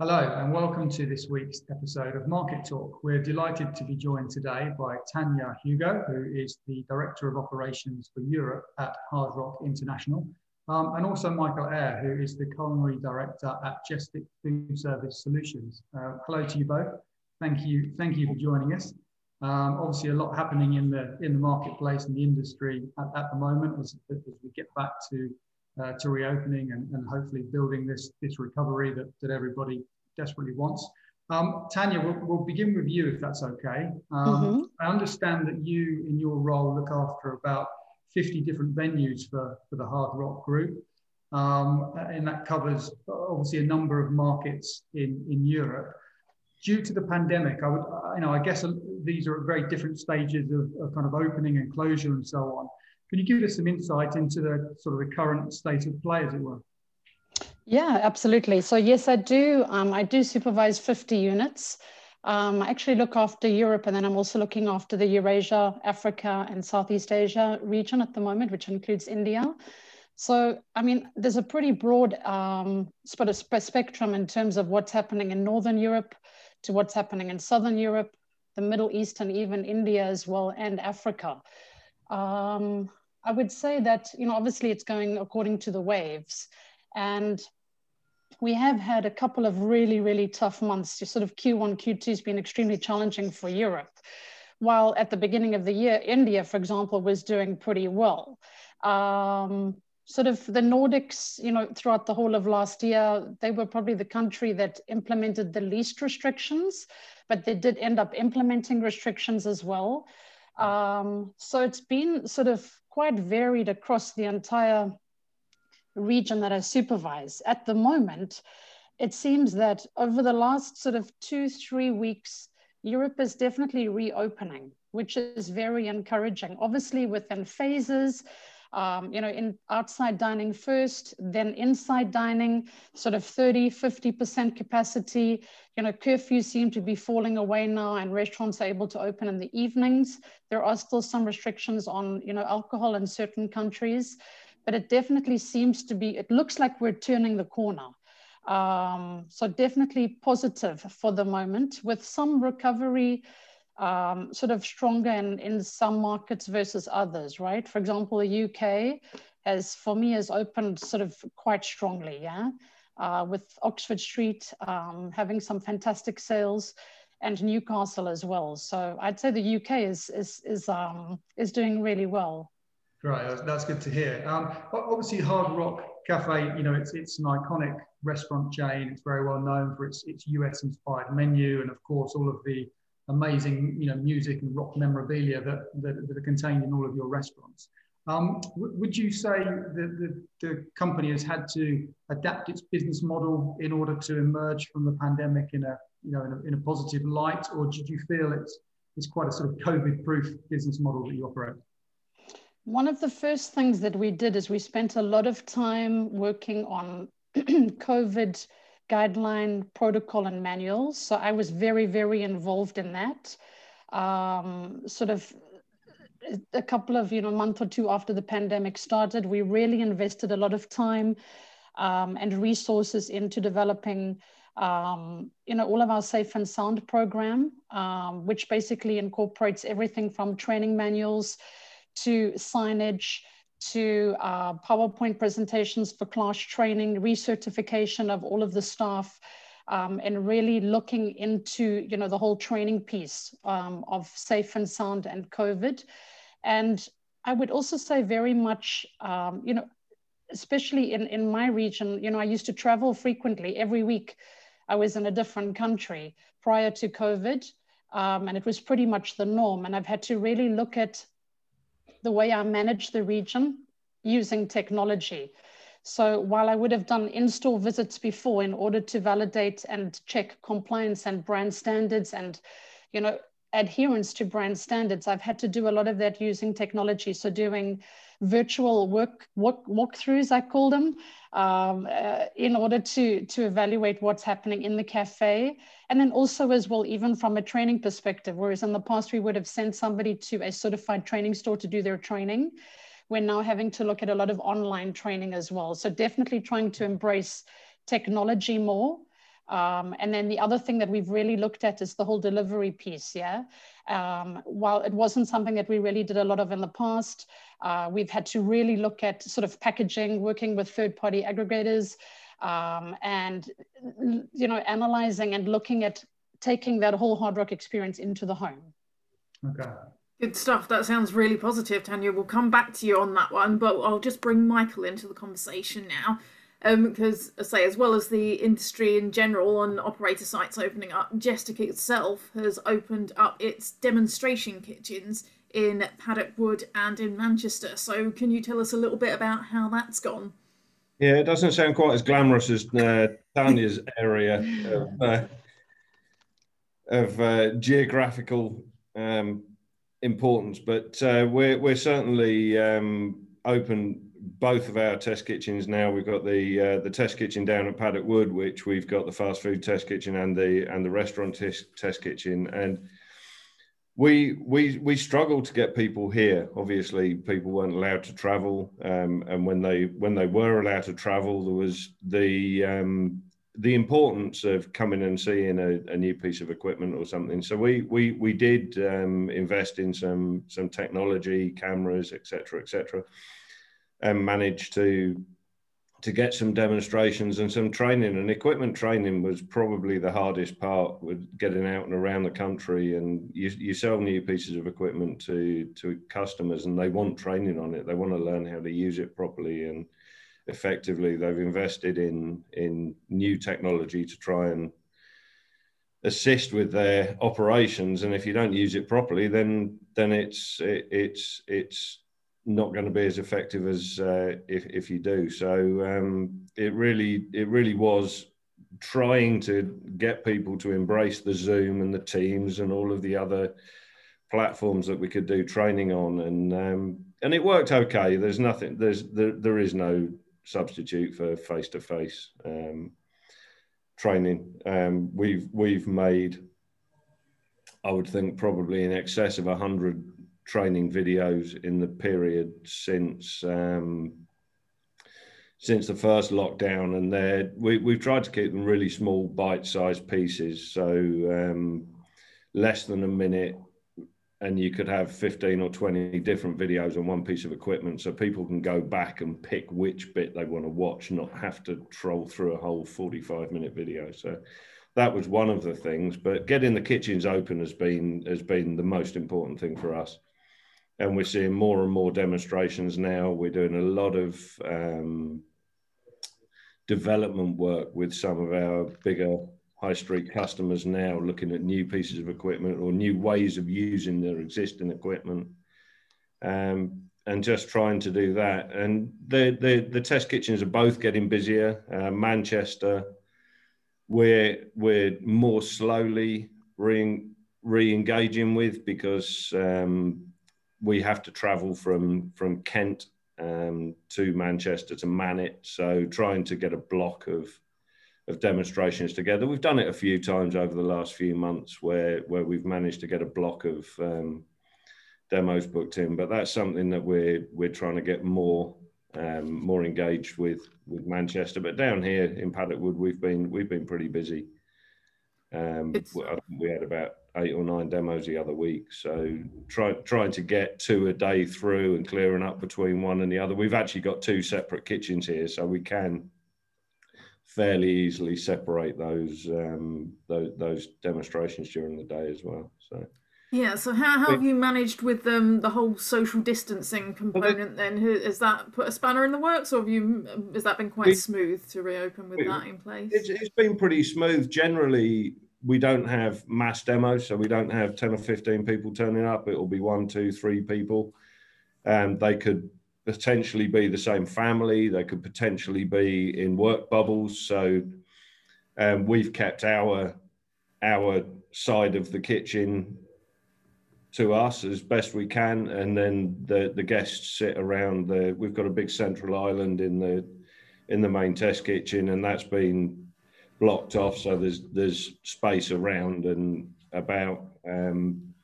Hello, and welcome to this week's episode of Market Talk. We're delighted to be joined today by Tanya Hugo, who is the Director of Operations for Europe at Hard Rock International, um, and also Michael Eyre, who is the Culinary Director at Jestic Food Service Solutions. Uh, hello to you both. Thank you, thank you for joining us. Um, obviously, a lot happening in the in the marketplace and the industry at, at the moment as, as we get back to uh, to reopening and, and hopefully building this, this recovery that, that everybody desperately wants. Um, Tanya, we'll, we'll, begin with you if that's okay. Um, mm-hmm. I understand that you, in your role, look after about 50 different venues for, for the Hard Rock Group. Um, and that covers obviously a number of markets in, in Europe. Due to the pandemic, I would, you know, I guess these are at very different stages of, of kind of opening and closure and so on. Can you give us some insight into the sort of the current state of play, as it were? Yeah, absolutely. So yes, I do. Um, I do supervise 50 units. Um, I actually look after Europe, and then I'm also looking after the Eurasia, Africa, and Southeast Asia region at the moment, which includes India. So, I mean, there's a pretty broad um, spectrum in terms of what's happening in Northern Europe to what's happening in Southern Europe, the Middle East, and even India as well, and Africa. Um, I would say that, you know, obviously it's going according to the waves. And we have had a couple of really, really tough months. Just sort of Q1, Q2 has been extremely challenging for Europe. While at the beginning of the year, India, for example, was doing pretty well. Um, sort of the Nordics, you know, throughout the whole of last year, they were probably the country that implemented the least restrictions, but they did end up implementing restrictions as well. Um, so it's been sort of quite varied across the entire region that I supervise. At the moment, it seems that over the last sort of two, three weeks, Europe is definitely reopening, which is very encouraging. Obviously, within phases, um, you know, in outside dining first, then inside dining, sort of 30, 50% capacity. You know, curfews seem to be falling away now and restaurants are able to open in the evenings. There are still some restrictions on, you know, alcohol in certain countries, but it definitely seems to be, it looks like we're turning the corner. Um, so definitely positive for the moment with some recovery um, sort of stronger in, in some markets versus others, right? For example, the UK has, for me, has opened sort of quite strongly, yeah? Uh, with Oxford Street um, having some fantastic sales and Newcastle as well. So I'd say the UK is, is, is, um, is doing really well. Right, that's good to hear. Um, obviously, Hard Rock Cafe, you know, it's, it's an iconic restaurant chain. It's very well known for its, its US inspired menu and, of course, all of the amazing you know, music and rock memorabilia that, that, that are contained in all of your restaurants. Um, would you say that the, the company has had to adapt its business model in order to emerge from the pandemic in a, you know, in a, in a positive light, or did you feel it's, it's quite a sort of COVID-proof business model that you operate? One of the first things that we did is we spent a lot of time working on COVID guideline protocol and manuals. So I was very, very involved in that. Um, sort of a couple of, you know, month or two after the pandemic started, we really invested a lot of time um, and resources into developing, um, you know, all of our safe and sound program, um, which basically incorporates everything from training manuals to signage, to uh, PowerPoint presentations for class training, recertification of all of the staff, um, and really looking into you know the whole training piece um, of safe and sound and COVID. And I would also say very much, um, you know, especially in, in my region, you know, I used to travel frequently. Every week I was in a different country prior to COVID. Um, and it was pretty much the norm. And I've had to really look at the way I manage the region using technology. So while I would have done in-store visits before in order to validate and check compliance and brand standards and, you know, adherence to brand standards, I've had to do a lot of that using technology. So doing virtual work, work walkthroughs, I call them, um, uh, in order to, to evaluate what's happening in the cafe. And then also as well, even from a training perspective, whereas in the past we would have sent somebody to a certified training store to do their training we're now having to look at a lot of online training as well. So definitely trying to embrace technology more. Um, and then the other thing that we've really looked at is the whole delivery piece. Yeah. Um, while it wasn't something that we really did a lot of in the past, uh, we've had to really look at sort of packaging, working with third party aggregators, um, and you know, analyzing and looking at taking that whole hard rock experience into the home. Okay. Good stuff. That sounds really positive, Tanya. We'll come back to you on that one, but I'll just bring Michael into the conversation now um, because I say as well as the industry in general on operator sites opening up, Jestic itself has opened up its demonstration kitchens in Paddock Wood and in Manchester. So can you tell us a little bit about how that's gone? Yeah, it doesn't sound quite as glamorous as uh, Tanya's area of, uh, of uh, geographical um, importance, but uh, we're we're certainly um, open both of our test kitchens now. We've got the uh, the test kitchen down at Paddock Wood, which we've got the fast food test kitchen and the and the restaurant test, test kitchen, and we we we struggled to get people here. Obviously, people weren't allowed to travel, um, and when they when they were allowed to travel, there was the um, the importance of coming and seeing a, a, new piece of equipment or something. So we we we did um, invest in some some technology, cameras, etc., etc and managed to to get some demonstrations and some training. And equipment training was probably the hardest part with getting out and around the country. And you, you sell new pieces of equipment to to customers and they want training on it. They want to learn how to use it properly and effectively. They've invested in in new technology to try and assist with their operations. And if you don't use it properly then then it's it, it's it's not going to be as effective as uh, if if you do. So um, it really it really was trying to get people to embrace the Zoom and the Teams and all of the other platforms that we could do training on, and um, and it worked okay. There's nothing. There's there, there is no substitute for face to face training. Um, we've we've made, I would think, probably in excess of hundred training videos in the period since um, since the first lockdown, and we, we've tried to keep them really small, bite-sized pieces, so um, less than a minute, and you could have 15 or 20 different videos on one piece of equipment, so people can go back and pick which bit they want to watch, not have to troll through a whole 45-minute video. So that was one of the things, but getting the kitchens open has been has been the most important thing for us and we're seeing more and more demonstrations now. We're doing a lot of um, development work with some of our bigger high street customers now, looking at new pieces of equipment or new ways of using their existing equipment, um, and just trying to do that. And the the, the test kitchens are both getting busier. Uh, Manchester, we're we're more slowly re re-engaging with because um, we have to travel from from Kent um, to Manchester to man it. So trying to get a block of of demonstrations together. We've done it a few times over the last few months where where we've managed to get a block of um, demos booked in. But that's something that we're we're trying to get more um, more engaged with with Manchester. But down here in Paddock Wood, we've been we've been pretty busy. Um, we had about eight or nine demos the other week. So try, trying to get two a day through and clearing up between one and the other. We've actually got two separate kitchens here, so we can fairly easily separate those um, those, those demonstrations during the day as well. So. Yeah. So how, how have you managed with um, the whole social distancing component? Then has that put a spanner in the works, or have you has that been quite smooth to reopen with that in place? It's, it's been pretty smooth. Generally, we don't have mass demos, so we don't have 10 or 15 people turning up. It will be one, two, three people. And they could potentially be the same family. They could potentially be in work bubbles. So um, we've kept our our side of the kitchen to us as best we can, and then the the guests sit around the. We've got a big central island in the in the main test kitchen, and that's been blocked off, so there's there's space around and about. Um,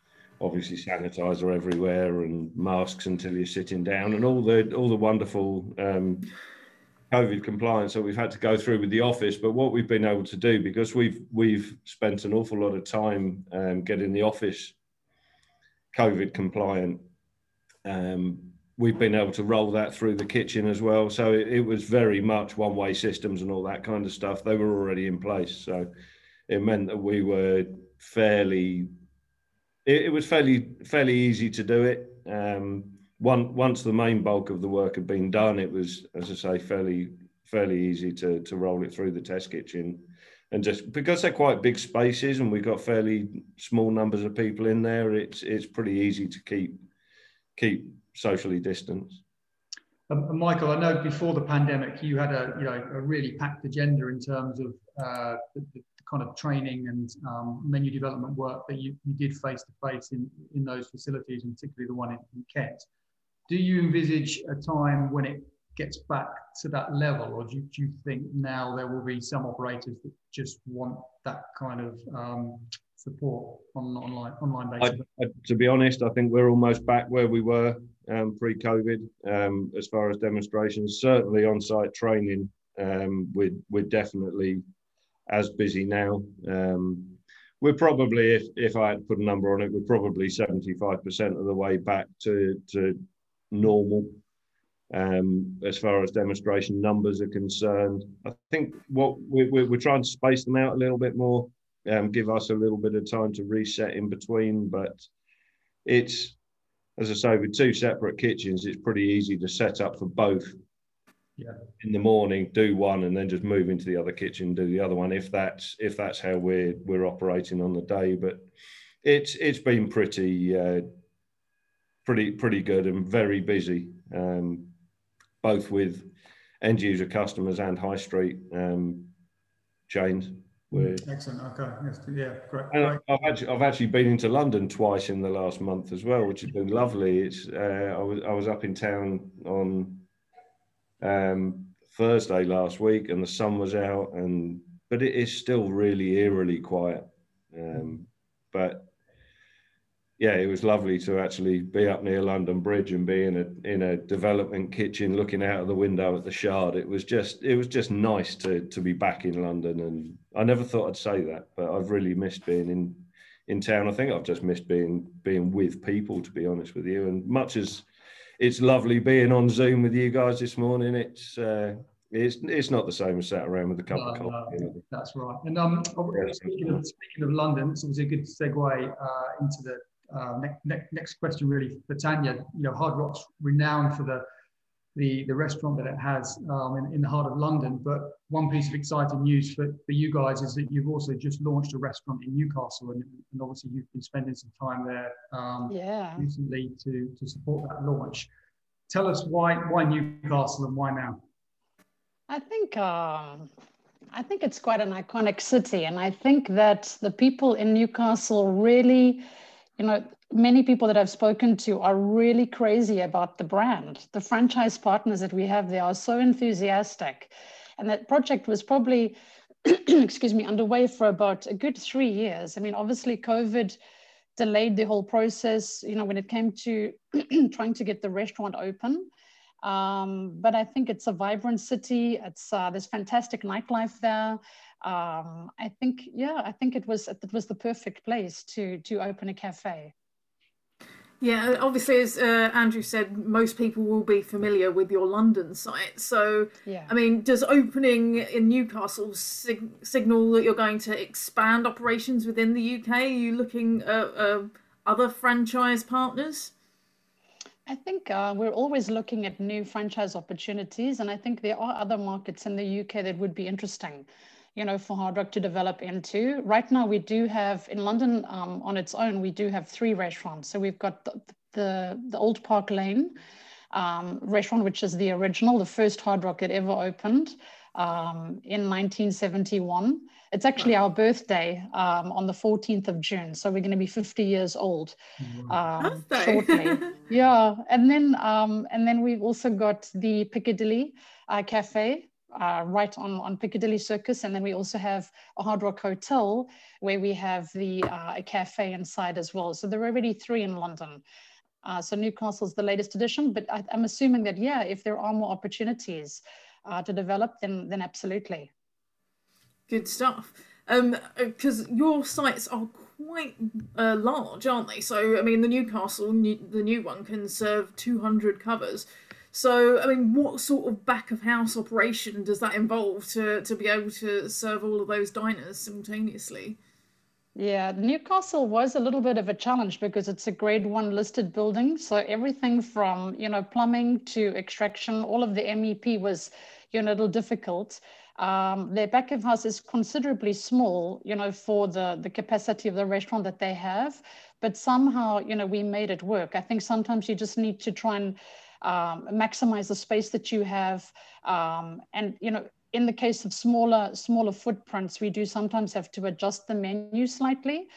obviously, sanitizer everywhere and masks until you're sitting down, and all the all the wonderful um, COVID compliance that we've had to go through with the office. But what we've been able to do, because we've we've spent an awful lot of time um, getting the office COVID compliant, um, we've been able to roll that through the kitchen as well. So it, it was very much one way systems and all that kind of stuff. They were already in place. So it meant that we were fairly, it, it was fairly fairly easy to do it. Um, one, once the main bulk of the work had been done, it was, as I say, fairly fairly easy to to roll it through the test kitchen and just because they're quite big spaces and we've got fairly small numbers of people in there, it's it's pretty easy to keep keep socially distanced. Um, Michael, I know before the pandemic, you had a you know a really packed agenda in terms of uh, the, the, kind of training and um, menu development work that you, you did face to face in in those facilities, and particularly the one in, in Kent. Do you envisage a time when it gets back to that level, or do you, do you think now there will be some operators that just want that kind of um, support on online online basis? I, I, to be honest, I think we're almost back where we were um, pre-COVID um, as far as demonstrations. Certainly on-site training, um, we're we're definitely as busy now. Um, we're probably, if if I had to put a number on it, we're probably seventy five percent of the way back to to normal. Um, as far as demonstration numbers are concerned. I think what we, we, we're trying to space them out a little bit more um, give us a little bit of time to reset in between. But it's, as I say, with two separate kitchens, it's pretty easy to set up for both. Yeah. In the morning, do one, and then just move into the other kitchen, do the other one. If that's if that's how we're we're operating on the day, but it's it's been pretty uh, pretty pretty good and very busy, um, both with end user customers and high street um, chains. Excellent. Okay. Yes. Yeah. Great. great. I've actually I've actually been into London twice in the last month as well, which has been lovely. It's uh, I was I was up in town on um, Thursday last week, and the sun was out, and but it is still really eerily quiet. Um, but yeah, it was lovely to actually be up near London Bridge and be in a in a development kitchen, looking out of the window at the Shard. It was just it was just nice to to be back in London, and I never thought I'd say that, but I've really missed being in in town. I think I've just missed being being with people, to be honest with you. And much as it's lovely being on Zoom with you guys this morning, it's uh, it's it's not the same as sat around with a cup no, of coffee. No, that's right. And um, speaking, of, speaking of London, it's obviously a good segue uh, into the uh, next, next, next question really for Tanya. You know, Hard Rock's renowned for the the, the restaurant that it has um, in, in the heart of London. But one piece of exciting news for, for you guys is that you've also just launched a restaurant in Newcastle, and, and obviously you've been spending some time there um, yeah. recently to, to support that launch. Tell us why why Newcastle and why now? I think um, I think it's quite an iconic city, and I think that the people in Newcastle really you know, many people that I've spoken to are really crazy about the brand. The franchise partners that we have there are so enthusiastic. And that project was probably, excuse me, underway for about a good three years. I mean, obviously, COVID delayed the whole process, you know, when it came to trying to get the restaurant open. Um, but I think it's a vibrant city. It's uh, there's fantastic nightlife there um, I think, yeah, I think it was it was the perfect place to to open a cafe. Yeah, obviously, as uh, Andrew said, most people will be familiar with your London site. So, yeah. I mean, does opening in Newcastle sig- signal that you're going to expand operations within the UK? Are you looking at uh, other franchise partners? I think uh, we're always looking at new franchise opportunities, and I think there are other markets in the UK that would be interesting you know, for Hard Rock to develop into. Right now, we do have in London um, on its own, we do have three restaurants. So we've got the the, the Old Park Lane um, restaurant, which is the original, the first Hard Rock that ever opened um, in 1971. It's actually our birthday um, on the 14th of June, so we're going to be 50 years old um, shortly. yeah, and then um, and then we've also got the Piccadilly uh, Cafe, uh, right on, on Piccadilly Circus. And then we also have a Hard Rock Hotel where we have the uh, a cafe inside as well. So there are already three in London. Uh, so Newcastle is the latest edition, but I, am assuming that, yeah, if there are more opportunities, uh, to develop, then then absolutely. Good stuff. Because um, your sites are quite uh, large, aren't they? So I mean, the Newcastle, new, the new one, can serve 200 covers. So, I mean, what sort of back of house operation does that involve to, to be able to serve all of those diners simultaneously? Yeah, Newcastle was a little bit of a challenge because it's a grade one listed building. So everything from, you know, plumbing to extraction, all of the MEP was, you know, a little difficult. Um, their back of house is considerably small, you know, for the, the capacity of the restaurant that they have. But somehow, you know, we made it work. I think sometimes you just need to try and um, maximize the space that you have. Um, and, you know, in the case of smaller, smaller footprints, we do sometimes have to adjust the menu slightly.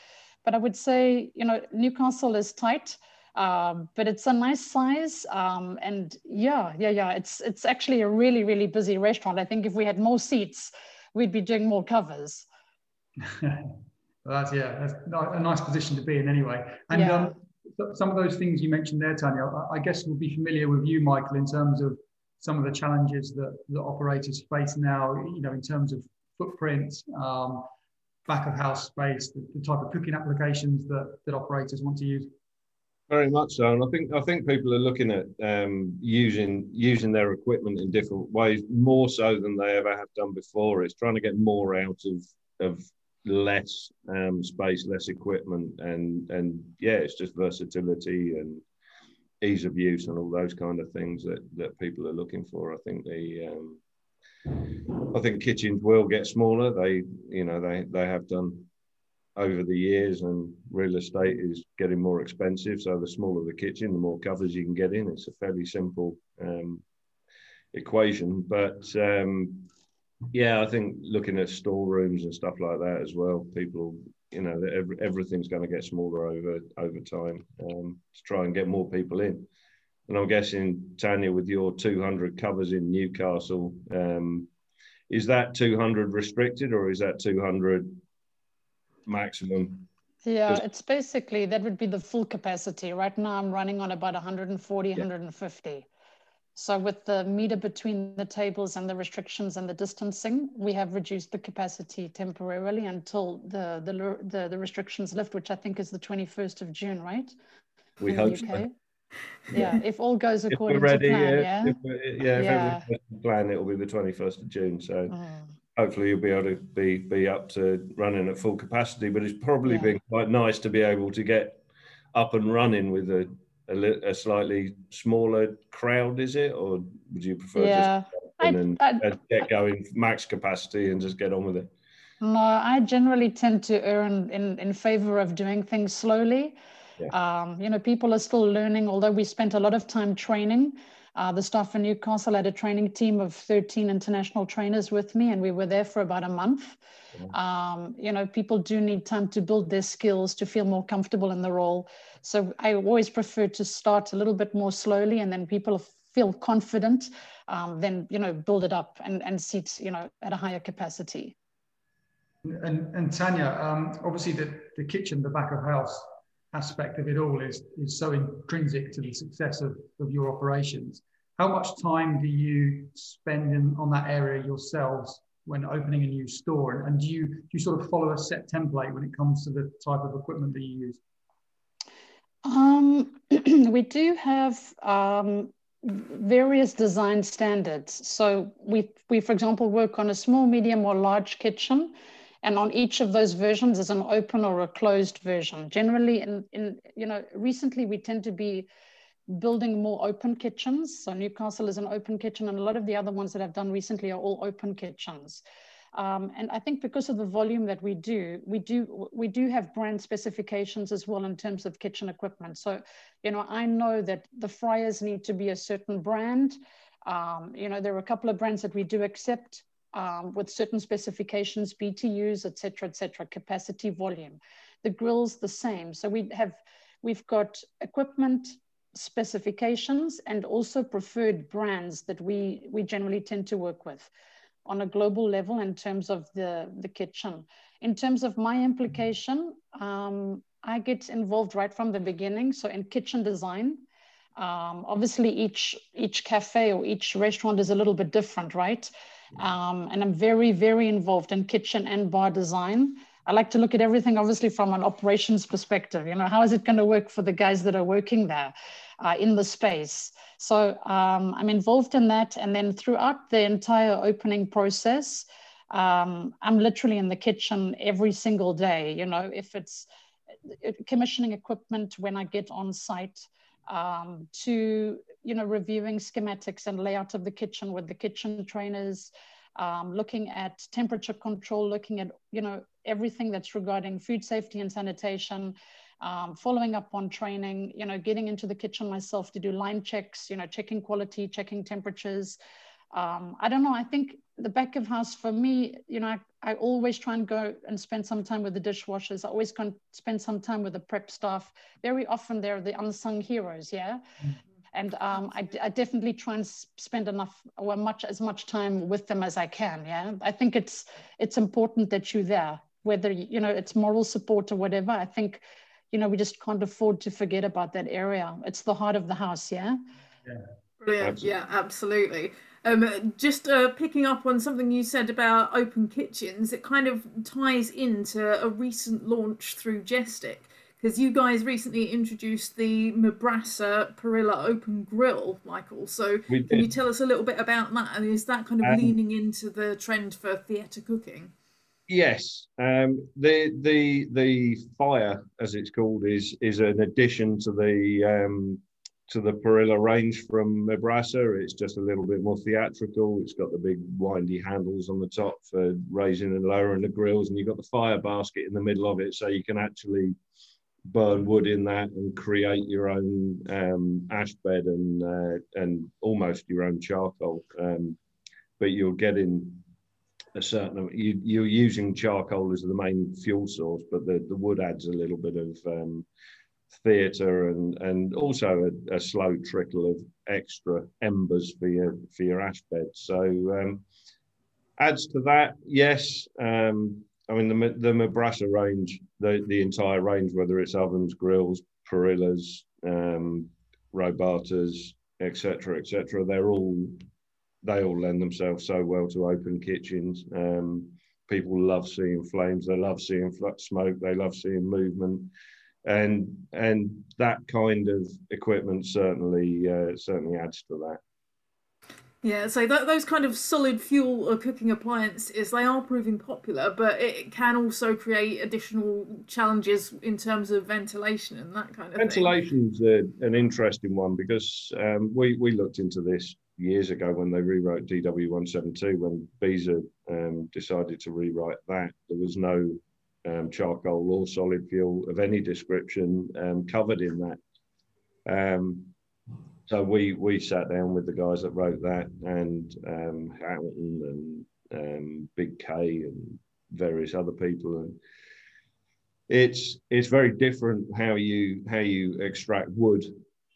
But I would say, you know, Newcastle is tight. Um, but it's a nice size and yeah yeah yeah it's it's actually a really really busy restaurant i think if we had more seats we'd be doing more covers well, that's yeah that's a nice position to be in anyway and yeah. um, some of those things you mentioned there, Tanya, I guess will be familiar with you, Michael, in terms of some of the challenges that, that operators face now, you know, in terms of footprint, um, back of house space, the, the, type of cooking applications that, that operators want to use. Very much so, and I think I think people are looking at um, using using their equipment in different ways, more so than they ever have done before. It's trying to get more out of of less um, space, less equipment, and and yeah, it's just versatility and ease of use and all those kind of things that that people are looking for. I think the um, I think kitchens will get smaller. They you know they they have done over the years, and real estate is getting more expensive. So the smaller the kitchen, the more covers you can get in. It's a fairly simple um, equation, but um, yeah, I think looking at storerooms and stuff like that as well, people, you know, every, everything's going to get smaller over over time um, to try and get more people in. And I'm guessing Tanya, with your 200 covers in Newcastle, um, is that 200 restricted or is that 200 maximum? Yeah, it's basically that would be the full capacity. Right now, I'm running on about 140, yeah. 150. So with the meter between the tables and the restrictions and the distancing, we have reduced the capacity temporarily until the the the, the restrictions lift, which I think is the 21st of June, right? We In hope so. Yeah, if all goes according ready, to plan, yeah. If, yeah, if yeah. plan, it will be the 21st of June. So mm. hopefully you'll be able to be be up to running at full capacity. But it's probably yeah. been quite nice to be able to get up and running with a a, li- a slightly smaller crowd, is it, or would you prefer yeah. just and get going max capacity and just get on with it? No, I generally tend to err in, in, in favor of doing things slowly. Yeah. Um, you know, people are still learning, although we spent a lot of time training. Uh, the staff in Newcastle had a training team of 13 international trainers with me, and we were there for about a month. Um, you know, people do need time to build their skills to feel more comfortable in the role. So I always prefer to start a little bit more slowly, and then people feel confident, um, then you know, build it up and and sit you know at a higher capacity. And, and Tanya, um, obviously the, the kitchen, the back of house aspect of it all is, is so intrinsic to the success of, of your operations. How much time do you spend in, on that area yourselves when opening a new store? And do you, do you sort of follow a set template when it comes to the type of equipment that you use? Um, we do have um, various design standards. So we, we, for example, work on a small, medium, or large kitchen. And on each of those versions is an open or a closed version. Generally, in, in you know, recently we tend to be building more open kitchens. So Newcastle is an open kitchen, and a lot of the other ones that I've done recently are all open kitchens. Um, and I think because of the volume that we do, we do we do have brand specifications as well in terms of kitchen equipment. So, you know, I know that the fryers need to be a certain brand. Um, you know, there are a couple of brands that we do accept um, with certain specifications, BTUs, et cetera, et cetera, capacity, volume. The grills the same. So we have we've got equipment specifications and also preferred brands that we, we generally tend to work with on a global level in terms of the, the kitchen. In terms of my implication, um, I get involved right from the beginning. So in kitchen design, Um, obviously, each each cafe or each restaurant is a little bit different, right? Um, and I'm very, very involved in kitchen and bar design. I like to look at everything, obviously, from an operations perspective. You know, how is it going to work for the guys that are working there uh, in the space? So um, I'm involved in that. And then throughout the entire opening process, um, I'm literally in the kitchen every single day. You know, if it's uh, commissioning equipment when I get on site, um, to you know reviewing schematics and layout of the kitchen with the kitchen trainers, um, looking at temperature control, looking at you know everything that's regarding food safety and sanitation, um, following up on training, you know, getting into the kitchen myself to do line checks, you know, checking quality, checking temperatures. Um, I don't know. I think the back of house for me, you know, I, I, always try and go and spend some time with the dishwashers. I always go and spend some time with the prep staff. Very often they're the unsung heroes, yeah. Mm-hmm. And um, I, I, definitely try and spend enough or much as much time with them as I can. Yeah, I think it's it's important that you're there, whether you know it's moral support or whatever. I think you know we just can't afford to forget about that area. It's the heart of the house. Yeah. Yeah. Brilliant. Yeah, absolutely. Um, just uh, picking up on something you said about open kitchens, it kind of ties into a recent launch through Jestic because you guys recently introduced the Mibrasa Parrilla Open Grill, Michael. So can you tell us a little bit about that? And is that kind of um, leaning into the trend for theatre cooking? Yes, um, the the the fire, as it's called, is is an addition to the um, to the Parrilla range from Mibrasa. It's just a little bit more theatrical. It's got the big windy handles on the top for raising and lowering the grills, and you've got the fire basket in the middle of it, so you can actually burn wood in that and create your own um, ash bed and uh, and almost your own charcoal. Um, but you're getting a certain you, you're using charcoal as the main fuel source, but the, the wood adds a little bit of um, theatre and and also a, a, slow trickle of extra embers for your for your ash bed. So um, adds to that, yes. Um, I mean the the Mibrasa range, the the entire range, whether it's ovens, grills, Parrillas, um, Robatas, etc., etc. They're all they all lend themselves so well to open kitchens. Um, people love seeing flames. They love seeing smoke. They love seeing movement and and that kind of equipment certainly uh, certainly adds to that. Yeah, so that, those kind of solid fuel or cooking appliances they are proving popular, but it can also create additional challenges in terms of ventilation and that kind of Ventilation's thing. an interesting one because um, we we looked into this years ago when they rewrote DW172 when Besa um, decided to rewrite that. There was no um, charcoal or solid fuel of any description um, covered in that. Um, so we we sat down with the guys that wrote that and um, Hamilton and um, Big K and various other people and it's it's very different how you how you extract wood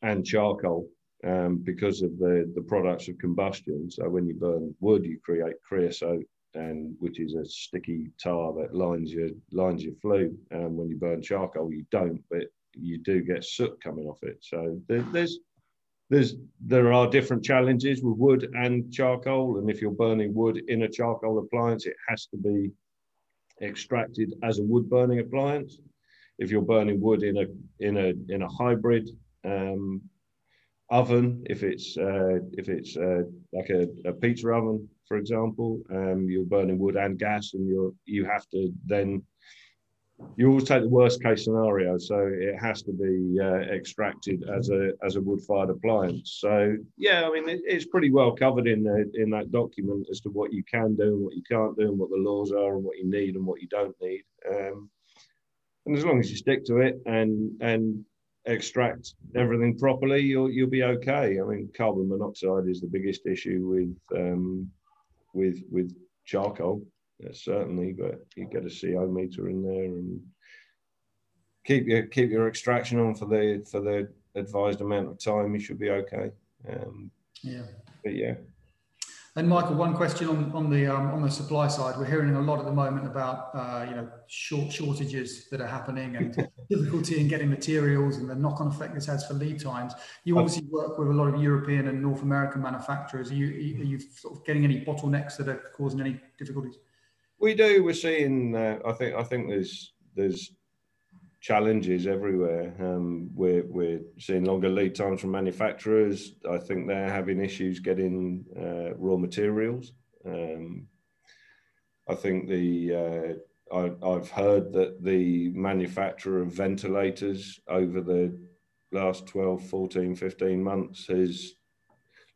and charcoal um, because of the the products of combustion. So when you burn wood, you create creosote and which is a sticky tar that lines your lines your flue. And when you burn charcoal, you don't, but you do get soot coming off it. So there, there's there's there are different challenges with wood and charcoal. And if you're burning wood in a charcoal appliance, it has to be extracted as a wood burning appliance. If you're burning wood in a in a in a hybrid um, oven, if it's uh, if it's uh, like a, a pizza oven, for example, um, you're burning wood and gas, and you you have to then you always take the worst case scenario, so it has to be uh, extracted as a as a wood fired appliance. So yeah, I mean it, it's pretty well covered in the, in that document as to what you can do and what you can't do, and what the laws are, and what you need and what you don't need. Um, and as long as you stick to it and and extract everything properly, you'll you'll be okay. I mean, carbon monoxide is the biggest issue with um, with with charcoal, yeah, certainly. But you get a CO meter in there and keep your keep your extraction on for the for the advised amount of time. You should be okay. Um, yeah. But yeah. And Michael, one question on, on the um, on the supply side. We're hearing a lot at the moment about uh, you know short shortages that are happening and difficulty in getting materials and the knock-on effect this has for lead times. You obviously work with a lot of European and North American manufacturers. Are you are you sort of getting any bottlenecks that are causing any difficulties? We do. We're seeing. Uh, I think. I think there's there's challenges everywhere. Um, we're, we're seeing longer lead times from manufacturers. I think they're having issues getting uh, raw materials. Um, I think the uh, I, have heard that the manufacturer of ventilators over the last 12, 14, 15 months has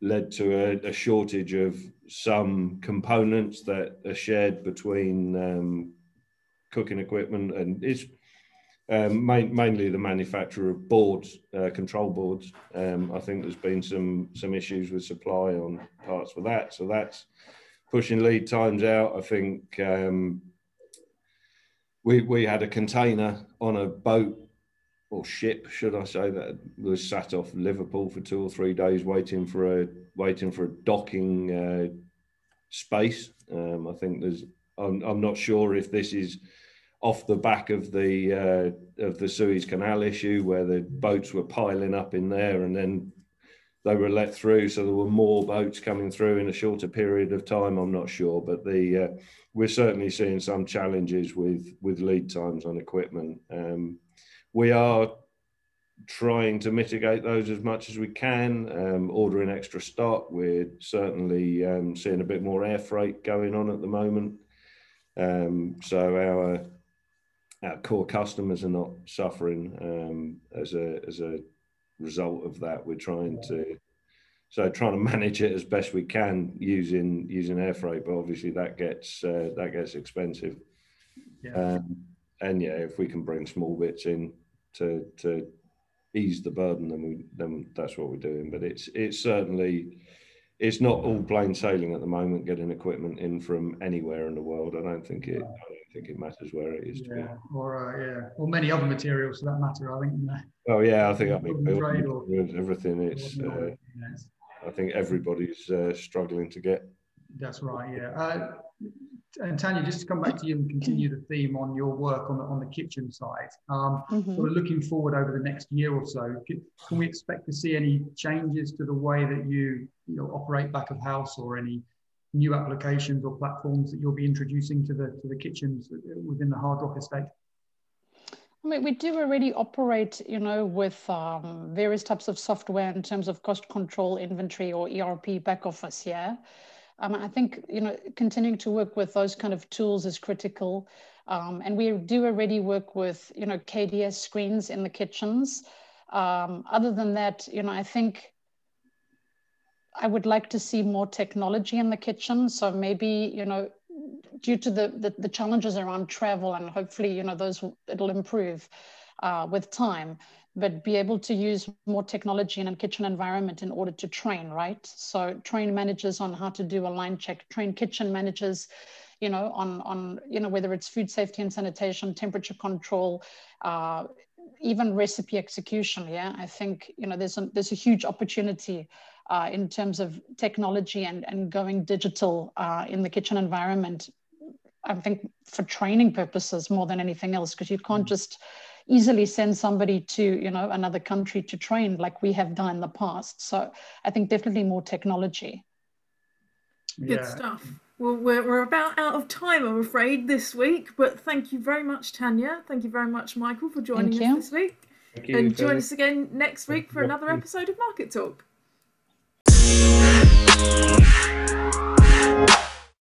led to a, a shortage of some components that are shared between um, cooking equipment and it's um, main, mainly the manufacturer of boards, uh, control boards. Um, I think there's been some some issues with supply on parts for that, so that's pushing lead times out. I think um, we we had a container on a boat or ship, should I say, that was sat off Liverpool for two or three days, waiting for a waiting for a docking uh, space. Um, I think there's. I'm, I'm not sure if this is off the back of the uh, of the Suez Canal issue, where the boats were piling up in there, and then they were let through, so there were more boats coming through in a shorter period of time. I'm not sure, but the uh, we're certainly seeing some challenges with with lead times on equipment. Um, we are trying to mitigate those as much as we can, um, ordering extra stock. We're certainly um, seeing a bit more air freight going on at the moment. Um, so our our core customers are not suffering um, as a as a result of that. We're trying to so trying to manage it as best we can using using air freight, but obviously that gets uh, that gets expensive. Yeah. Um, and yeah, if we can bring small bits in to to ease the burden, then we then that's what we're doing. But it's it's certainly it's not all plain sailing at the moment getting equipment in from anywhere in the world. I don't think it. I think it matters where it is. Yeah, or uh, yeah, or many other materials for that matter. I think. Oh yeah, I think I mean everything. It's. Uh, I think everybody's uh, struggling to get. That's right. Yeah. Uh, and Tanya, just to come back to you and continue the theme on your work on the on the kitchen side. Um, mm-hmm. Sort of looking forward over the next year or so, can, can we expect to see any changes to the way that you you know operate back of house or any new applications or platforms that you'll be introducing to the to the kitchens within the Hard Rock estate? I mean, we do already operate, you know, with um, various types of software in terms of cost control, inventory, or ERP back office. Yeah, um, I think you know continuing to work with those kind of tools is critical, um, and we do already work with you know KDS screens in the kitchens. Um, other than that, you know, I think I would like to see more technology in the kitchen. So maybe, you know, due to the, the, the challenges around travel and hopefully, you know, those it'll improve uh, with time, but be able to use more technology in a kitchen environment in order to train, right? So train managers on how to do a line check, train kitchen managers, you know, on, on you know, whether it's food safety and sanitation, temperature control, uh, even recipe execution. Yeah, I think, you know, there's a, there's a huge opportunity uh, in terms of technology and, and going digital uh, in the kitchen environment. I think for training purposes more than anything else, because you can't mm. just easily send somebody to you know another country to train like we have done in the past. So I think definitely more technology. Good stuff. Well, we're, we're about out of time, I'm afraid, this week. But thank you very much, Tanya. Thank you very much, Michael, for joining us this week. and join us again next week for another episode of Market Talk. Música